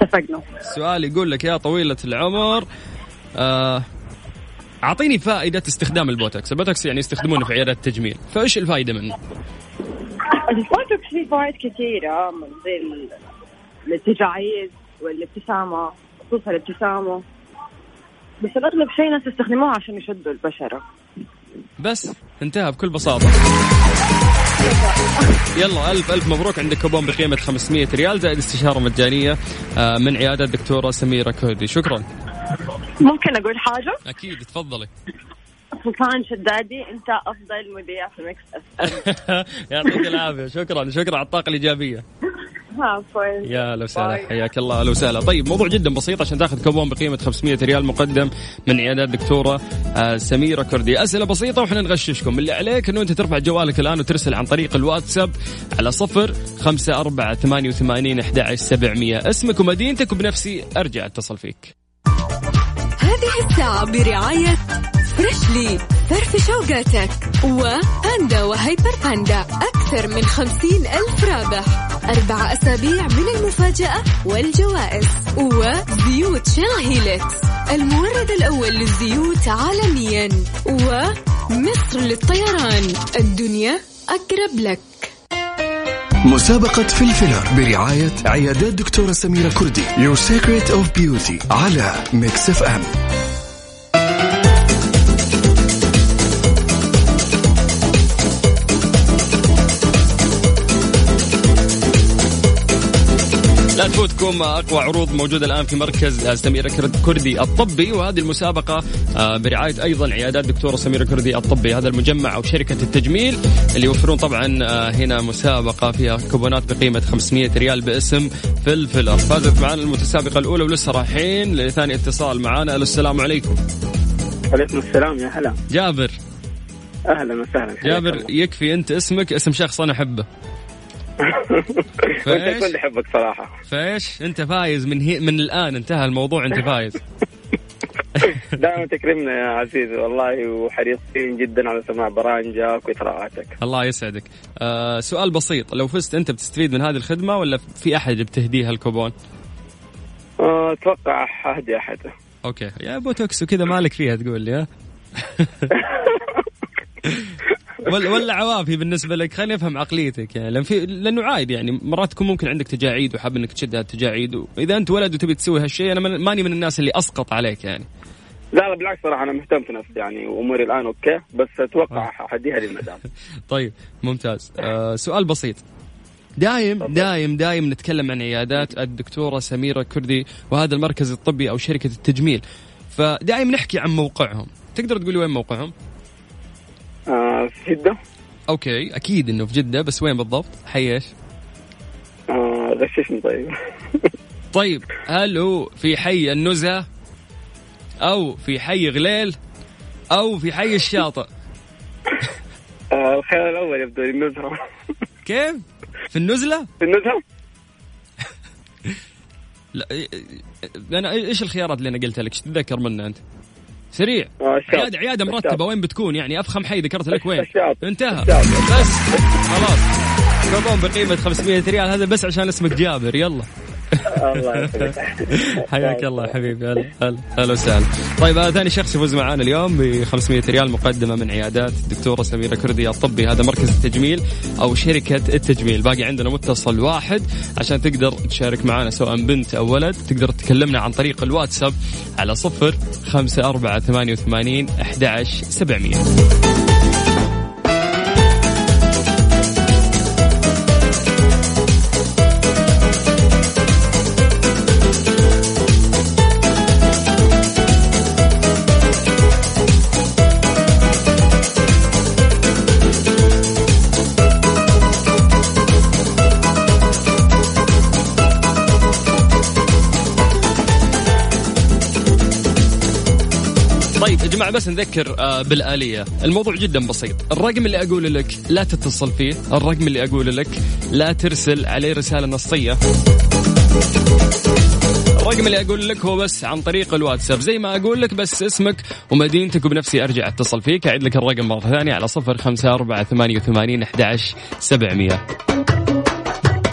اتفقنا. السؤال يقول لك يا طويلة العمر آه، أعطيني فائدة استخدام البوتوكس. البوتوكس يعني يستخدمونه في عيادات التجميل. فإيش الفائدة منه؟ البوتوكس فيه فوائد كثيرة من زي التجاعيد والابتسامة خصوصا الابتسامة. بس الأغلب شيء ناس يستخدموها عشان يشدوا البشرة. بس انتهى بكل بساطة. يلا ألف ألف مبروك عندك كوبون بقيمة 500 ريال زائد استشارة مجانية آه، من عيادة الدكتورة سميرة كردي. شكرا. ممكن أقول حاجة؟ أكيد تفضلي. سلطان شدادي أنت أفضل مذيع في أم. يعطيك العافية. شكرا شكرا على الطاقة الإيجابية. عفوا يا هلا وسهلا. باي. حياك الله أهلا وسهلا. طيب موضوع جدا بسيط عشان تاخذ كوبون بقيمة 500 ريال مقدم من عيادات دكتورة آه، سميرة كردي. أسئلة بسيطة وإحنا نغششكم. اللي عليك إنه أنت ترفع جوالك الآن وترسل عن طريق الواتساب على صفر خمسة أربعة ثمانية وثمانين أحد سبعمية. اسمك ومدينتك وبنفسي أرجع أتصل فيك. هذه الساعة برعاية Freshly فرفش أوقاتك وباندا وهيبر باندا أكثر من خمسين ألف رابح. أربع أسابيع من المفاجأة والجوائز وزيوت Shell Helix المورد الأول للزيوت عالميا ومصر للطيران الدنيا أقرب لك. مسابقة Full Filler برعاية عيادات دكتورة سميرة كردي Your Secret of Beauty على Mix FM. لا تفوتكم أقوى عروض موجودة الآن في مركز سميره كرد- كردي الطبي وهذه المسابقة آه، برعاية أيضا عيادات دكتورة سميره كردي الطبي هذا المجمع أو شركة التجميل اللي يوفرون طبعا آه، هنا مسابقة فيها كوبونات بقيمة 500 ريال باسم فلفلر فازت معنا المتسابقة الأولى ولسه رايحين لثاني اتصال معنا ألو السلام عليكم. عليكم السلام يا هلا. جابر. أهلا وسهلا. جابر. يكفي أنت اسمك اسم شخص أنا أحبه. وانت فايز؟ الكل يحبك صراحة. فايز؟ أنت فايز من هي من الآن انتهى الموضوع أنت فايز. دائما تكرمنا يا عزيزي والله وحريصين جدا على سماع برامجك وإثراءاتك. الله يسعدك. آه سؤال بسيط. لو فزت أنت بتستفيد من هذه الخدمة ولا في أحد بتهديها الكوبون؟ آه، أتوقع اهدي أحد. okay. يا بوتوكس وكذا مالك فيها تقول لي ها؟ ولا ولا عوافي بالنسبة لك خليني أفهم عقليتك يعني لأن في لأنه عادي يعني مرات تكون ممكن عندك تجاعيد وحاب إنك تشد هالتجاعيد واذا أنت ولد وتبي تسوي هالشيء أنا ماني من الناس اللي أسقط عليك يعني. لا لا بالعكس صراحة أنا مهتم في نفسي يعني وأموري الآن OK بس أتوقع أهديها للمدام طيب ممتاز. آه سؤال بسيط. دايم دايم دايم نتكلم عن عيادات الدكتورة سميرة كردي وهذا المركز الطبي أو شركة التجميل. فدايم نحكي عن موقعهم. تقدر تقولي وين موقعهم؟ آه، في جدة. أوكي أكيد إنه في جدة بس وين بالضبط؟ حي إيش؟ آه، غششني طيب. طيب هل هو في حي النزهة؟ أو في حي غليل؟ أو في حي الشاطئ؟ آه، الخيار الأول يبدو لي النزهة. كيف؟ في النزلة؟ في النزهة؟ لا أنا إيش الخيارات اللي أنا قلتها لك؟ إيش تتذكر منها أنت؟ سريع. آه، الشاطئ. عياده عيادة الشاطئ. مرتبه وين بتكون؟ يعني أفخم حي ذكرت لك وين؟ الشاطئ. انتهى. الشاطئ. بس. خلاص. كوبون بقيمة 500 ريال؟ هذا بس عشان اسمك جابر. يلا. الله حياك الله حبيبي. هلا هلا هلا وسهلا. طيب هذا ثاني شخص يفوز معانا اليوم ب 500 ريال مقدمة من عيادات الدكتورة سميرة كردي الطبي. هذا مركز التجميل أو شركة التجميل. باقي عندنا متصل واحد عشان تقدر تشارك معنا سواء بنت أو ولد تقدر تكلمنا عن طريق الواتساب على صفر خمسة أربعة ثمانية وثمانين أحد عشر سبعمية. بس نذكر آه، بالآلية. الموضوع جدا بسيط. الرقم اللي أقول لك لا تتصل فيه. الرقم اللي أقول لك لا ترسل عليه رسالة نصية. الرقم اللي أقول لك هو بس عن طريق الواتساب. زي ما أقول لك بس اسمك ومدينتك وبنفسي أرجع أتصل فيك. أعيد لك الرقم مرة ثانية على صفر خمسة أربعة ثمانية وثمانين أحد سبعمية.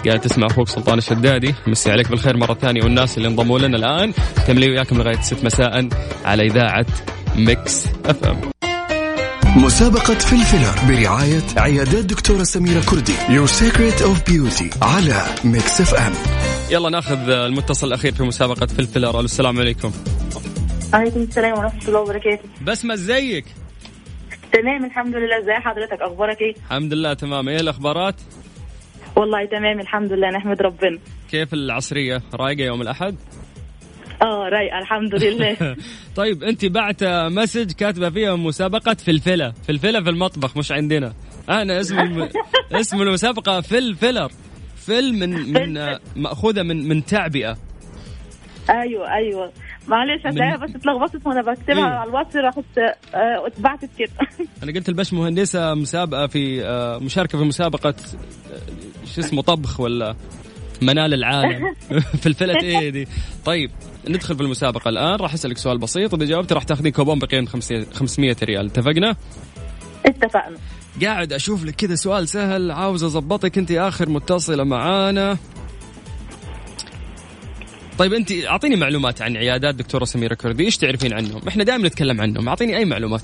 قاعد تسمع أخوك سلطان الشدادي. مسي عليك بالخير مرة ثانية. والناس اللي انضموا لنا الآن. كملي وياكم لغاية 6 مساء على إذاعة Mix FM مسابقة Fill Filler برعاية عيادات دكتورة سميرة كردي. Your Secret of Beauty على Mix FM يلا ناخذ المتصل الأخير في مسابقة Fill Filler. ألو السلام عليكم. عليكم السلام ورحمة الله وبركاته. بسمة إزيك؟ تمام الحمد لله. ازي حضرتك؟ أخبارك إيه؟ الحمد لله تمام. إيه الأخبارات؟ والله تمام الحمد لله. نحمد ربنا. كيف العصرية؟ رايقة يوم الأحد؟ آه رايقة الحمد لله. طيب أنت بعت message كاتبة فيها مسابقة فلفلة. فلفلة في المطبخ مش عندنا. أنا اسم الم... اسم المسابقة Fill Filler. Fill من من مأخوذة من من تعبئة. أيوه أيوه. معلش هتلاقيها بس اتلخبطت وأنا بكتبها إيه؟ على الواتس رحت آه، اتبعتت كده. أنا قلت الباش مهندسة مسابقة في آه، مشاركة في مسابقة آه، شو اسمه طبخ ولا منال العالم. فلفله إيه دي. طيب ندخل في المسابقة الآن. راح أسألك سؤال بسيط. إذا جاوبت راح تاخذين كوبون بقيمه 500 ريال. اتفقنا؟ اتفقنا. قاعد أشوف لك كذا سؤال سهل. عاوز أظبطك. أنت آخر متصلة معانا. طيب أنت أعطيني معلومات عن عيادات دكتورة سميرة كردي. إيش تعرفين عنهم؟ إحنا دائما نتكلم عنهم. أعطيني أي معلومات.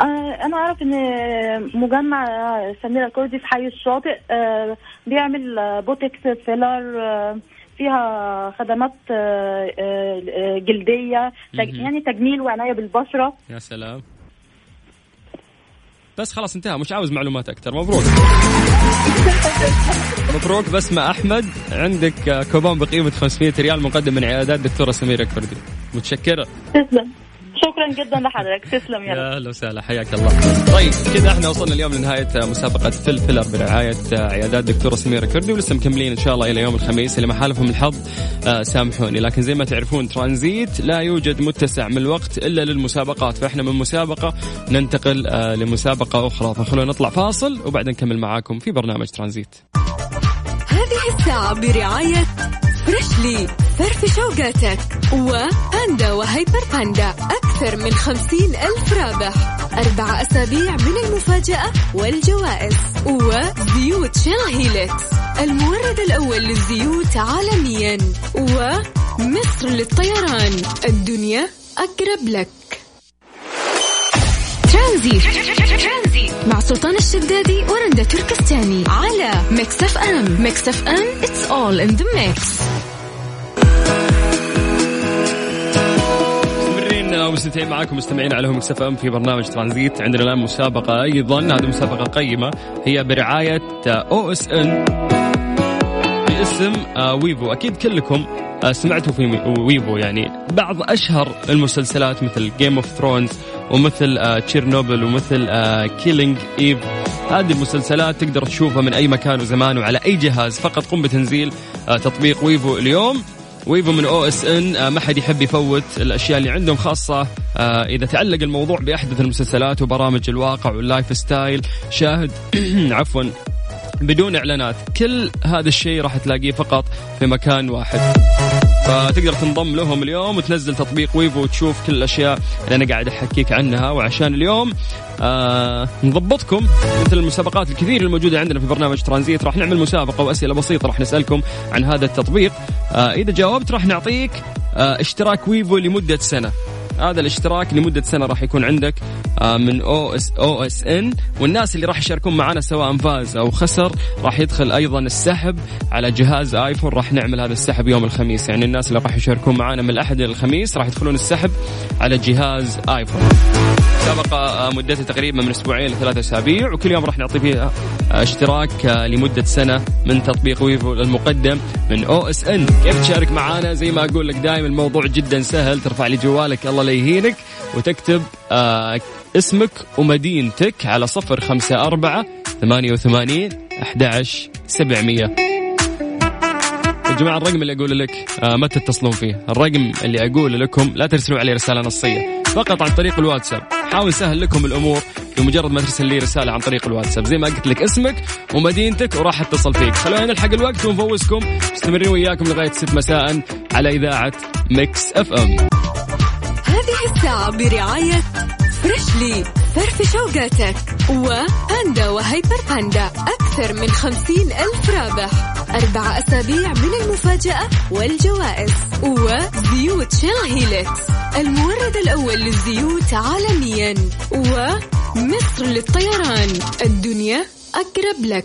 أنا أعرف إن مجمع سميرة الكردي في حي الشاطئ آه، بيعمل آه، Botox filler آه، فيها خدمات آه، آه، مهم. يعني تجميل وعناية بالبشرة. يا سلام. بس خلاص انتهى مش عاوز معلومات أكثر مبروك. مبروك بسمة أحمد عندك آه، كوبون بقيمة 500 ريال مقدم من عيادات دكتورة سميرة كردي متشكرة. تسلم. شكرا جدا لحضرتك. تسلم يا أهلا وسهلا. حياك الله. طيب كذا إحنا وصلنا اليوم لنهاية مسابقة فل فيلر برعاية عيادات دكتوره سميره كردي ولسه مكملين إن شاء الله إلى يوم الخميس اللي ما حالفهم الحظ آه، سامحوني. لكن زي ما تعرفون ترانزيت لا يوجد متسع من الوقت إلا للمسابقات. فإحنا من مسابقة ننتقل آه، لمسابقة أخرى. فخلونا نطلع فاصل وبعدين نكمل معاكم في برنامج ترانزيت. هذه الساعة برعاية Freshly فرفش أوقاتك و Panda و Hyper Panda أكثر من خمسين ألف رابح. أربع أسابيع من المفاجأة والجوائز وزيوت Shell Helix المورد الأول للزيوت عالميا ومصر للطيران. الدنيا أقرب لك. ترانزيت مع سلطان الشدادي ورندا تركستاني على Mix FM Mix FM all in the mix. مستمرين مستمتعين معاكم مستمعين على هم ام في برنامج ترانزيت. عندنا الآن مسابقة أيضا هذه مسابقة قيمة. هي برعاية OSN. باسم آه، WAVO. أكيد كلكم آه، سمعتوا في WAVO يعني بعض أشهر المسلسلات مثل Game of Thrones ومثل آه، Chernobyl ومثل Killing Eve. هذه المسلسلات تقدر تشوفها من أي مكان وزمان وعلى أي جهاز. فقط قم بتنزيل آه، تطبيق WAVO اليوم. WAVO من OSN ما حد يحب يفوت الأشياء اللي عندهم خاصة. آه، إذا تعلق الموضوع بأحدث المسلسلات وبرامج الواقع وال lifestyle شاهد عفوا بدون إعلانات. كل هذا الشيء راح تلاقيه فقط في مكان واحد. فتقدر تنضم لهم اليوم وتنزل تطبيق WAVO وتشوف كل الأشياء اللي أنا قاعد أحكيك عنها. وعشان اليوم آه نضبطكم مثل المسابقات الكثير الموجودة عندنا في برنامج ترانزيت. راح نعمل مسابقة وأسئلة بسيطة راح نسألكم عن هذا التطبيق. آه إذا جاوبت راح نعطيك آه اشتراك WAVO لمدة سنة. هذا الاشتراك لمدة سنة راح يكون عندك آه، من OS OSN. والناس اللي راح يشاركون معنا سواء فاز أو خسر راح يدخل أيضا السحب على جهاز iPhone. راح نعمل هذا السحب يوم الخميس. يعني الناس اللي راح يشاركون معنا من الأحد إلى الخميس راح يدخلون السحب على جهاز آيفون. مسابقة آه، مدتها تقريبا من أسبوعين لثلاثة أسابيع وكل يوم راح نعطي فيها آه، اشتراك لمدة سنة من تطبيق ويفو المقدم من أو إس إن. كيف تشارك معنا زي ما أقول لك دائما الموضوع جدا سهل ترفع لي جوالك الله لا يهينك وتكتب آه اسمك ومدينتك على صفر خمسة أربعة ثمانية وثمانين أحد سبعمية. جماعة الرقم اللي أقول لك آه ما تتصلون فيه. الرقم اللي أقول لكم لا ترسلوا عليه رسالة نصية فقط عن طريق الواتساب. أحاول أسهل لكم الأمور بمجرد ما ترسل لي رسالة عن طريق الواتساب. زي ما قلت لك اسمك ومدينتك وراح اتصل فيك. خلونا نلحق الوقت ونفوزكم. مستمرين وياكم لغاية 6 مساء على إذاعة Mix FM. هذه الساعة برعاية Freshly فرفش أوقاتك و Panda و Hyper Panda. أكثر من خمسين ألف رابح. أربع أسابيع من المفاجأة والجوائز وزيوت Shell Helix المورد الأول للزيوت عالميا ومصر للطيران. الدنيا أقرب لك.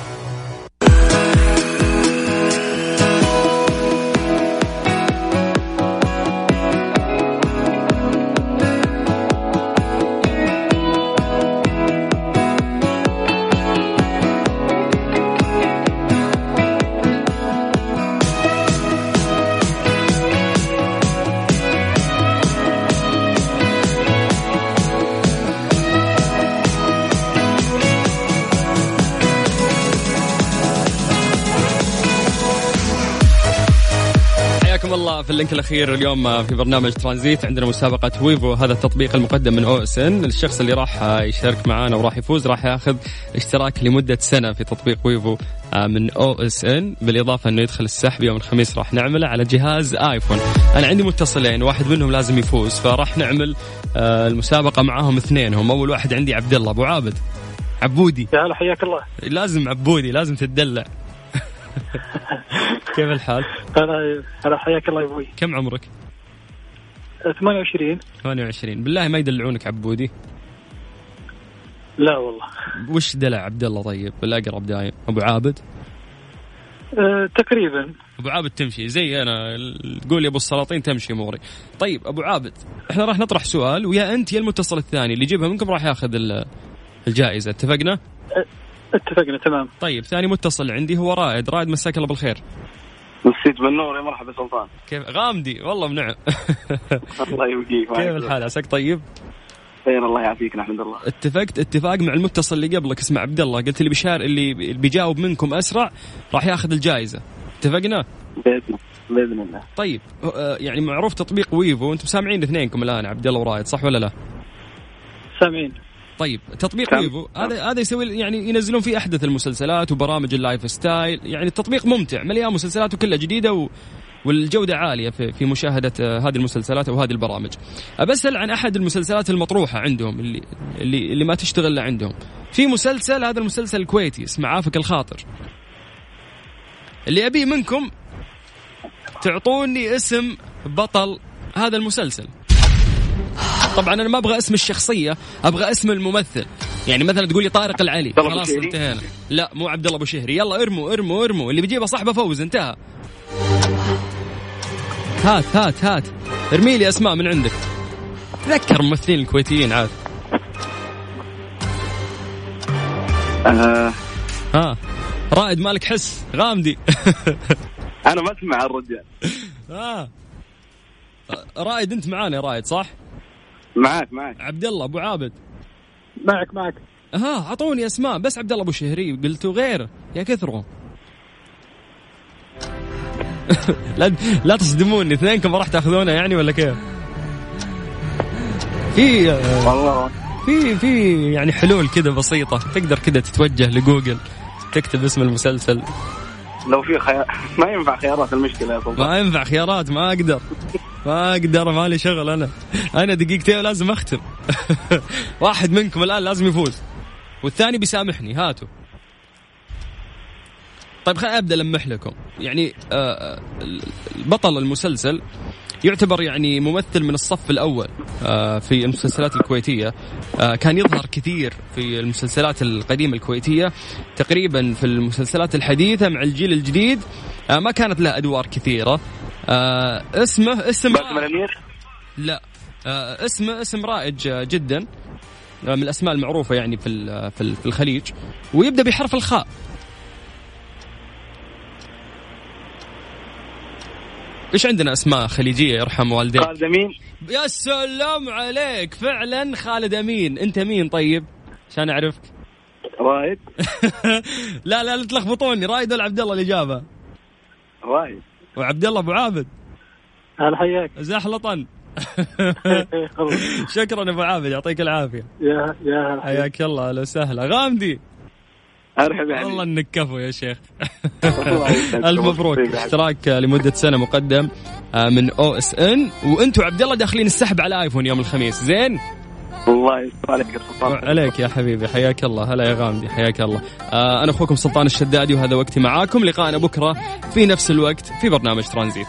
في ال link الأخير اليوم في برنامج ترانزيت عندنا مسابقة WAVO هذا التطبيق المقدم من OSN الشخص اللي راح يشارك معنا وراح يفوز راح ياخذ اشتراك لمدة سنة في تطبيق WAVO من OSN بالإضافة إنه يدخل السحب يوم الخميس راح نعمله على جهاز iPhone. أنا عندي متصلين واحد منهم لازم يفوز فراح نعمل آه، المسابقة معاهم اثنينهم. أول واحد عندي عبد الله أبو عابد. عبودي. يا هلا حياك الله. لازم عبودي لازم تتدلع. كيف الحال؟ هلا هلا حياك الله يا أبوي. كم عمرك؟ 28 28 بالله ما يدلعونك عبودي. لا والله. وش دلع عبد الله طيب؟ بالاقرب دايم. أبو عابد؟ أه تقريبا. أبو عابد تمشي. زي أنا. تقول يا أبو السلاطين تمشي أموري. طيب أبو عابد إحنا راح نطرح سؤال ويا أنت يا المتصل الثاني. اللي يجيبها منكم راح ياخذ ال- الجائزة. اتفقنا؟ اتفقنا تمام. طيب ثاني متصل عندي هو رائد. رائد مساك الله بالخير. مسيت بالنور يا مرحبا سلطان. كيف؟ غامدي والله بنعم. الله يبقيك كيف الحال؟ عساك طيب؟ خير الله يعافيك نحمد الله اتفقت؟ اتفاق مع المتصل اللي قبلك اسمه عبد الله. قلت اللي بيشار اللي بيجاوب منكم أسرع راح ياخذ الجائزة. اتفقنا؟ باذن بإذن الله. طيب آه، يعني معروف تطبيق ويفو أنتم سامعين اثنينكم الآن عبد الله ورايد صح ولا لا؟ سامعين. طيب تطبيق WAVO هذا هذا يسوي يعني ينزلون فيه أحدث المسلسلات وبرامج ال lifestyle يعني التطبيق ممتع مليان مسلسلات وكلها جديدة و والجودة عالية في في مشاهدة آه، هذه المسلسلات أو هذه البرامج. أبسأل عن أحد المسلسلات المطروحة عندهم اللي اللي اللي ما تشتغل عندهم. في مسلسل هذا المسلسل الكويتي اسمه عافك الخاطر. اللي أبيه منكم تعطوني اسم بطل هذا المسلسل. طبعا أنا ما أبغى اسم الشخصية أبغى اسم الممثل. يعني مثلا تقول لي طارق العلي. خلاص؟ انتهينا. لا مو عبد الله أبو شهري. يلا ارموا ارموا ارموا. اللي بيجيبه صاحبه فوز انتهى. هات هات هات. ارمي لي أسماء من عندك. تذكر الممثلين الكويتيين عاد. آه. ها. رائد مالك حس غامدي. أنا ما أسمع الرجال. ها رائد أنت معانا يا رائد صح؟ معاك معاك. عبد الله أبو عابد. معك معك. ها أعطوني أسماء بس عبد الله أبو شهري قلتوا غير يا كثرهم لا لا تصدموني اثنينكم راح تأخذونه يعني ولا كيف؟ في والله. في في يعني حلول كذا بسيطة تقدر كذا تتوجه لجوجل تكتب اسم المسلسل. لو في خيار ما ينفع خيارات المشكلة يا سلطان ما ينفع خيارات ما أقدر. ما أقدر مالي شغل أنا. أنا دقيقتين لازم أختم. واحد منكم الآن لازم يفوز. والثاني بيسامحني. هاتوا. طيب خليني أبدأ ألمح لكم. يعني آه، البطل المسلسل يعتبر يعني ممثل من الصف الأول آه، في المسلسلات الكويتية. آه، كان يظهر كثير في المسلسلات القديمة الكويتية. تقريبا في المسلسلات الحديثة مع الجيل الجديد آه، ما كانت له أدوار كثيرة. آه، اسمه اسم باسم الأمير؟ لا. آه، اسمه اسم رائج آه، جدا. آه، من الأسماء المعروفة يعني في في الخليج. ويبدأ بحرف الخاء. إيش عندنا أسماء خليجية يرحم والديك؟ خالد أمين. يا سلام عليك. فعلا خالد أمين. أنت مين طيب؟ عشان أعرفك. رايد لا لا لا تلخبطوني. رايد ولا عبد الله الإجابة؟ رايد وعبد الله أبو عابد. هلا حياك. زحلطا شكرا أبو عابد يعطيك العافية. يا يا حياك. الله أهلا وسهلا. غامدي. ارحب والله إنك كفو يا شيخ. الف مبروك اشتراك لمدة سنة مقدم آه، من أو إس إن. وأنتم عبد الله داخلين السحب على آيفون يوم الخميس. زين؟ الله يستر عليك يا سلطان. عليك يا حبيبي حياك الله. هلا يا غامدي حياك الله. آه أنا أخوكم سلطان الشدادي وهذا وقتي معاكم. لقائنا بكرة في نفس الوقت في برنامج ترانزيت.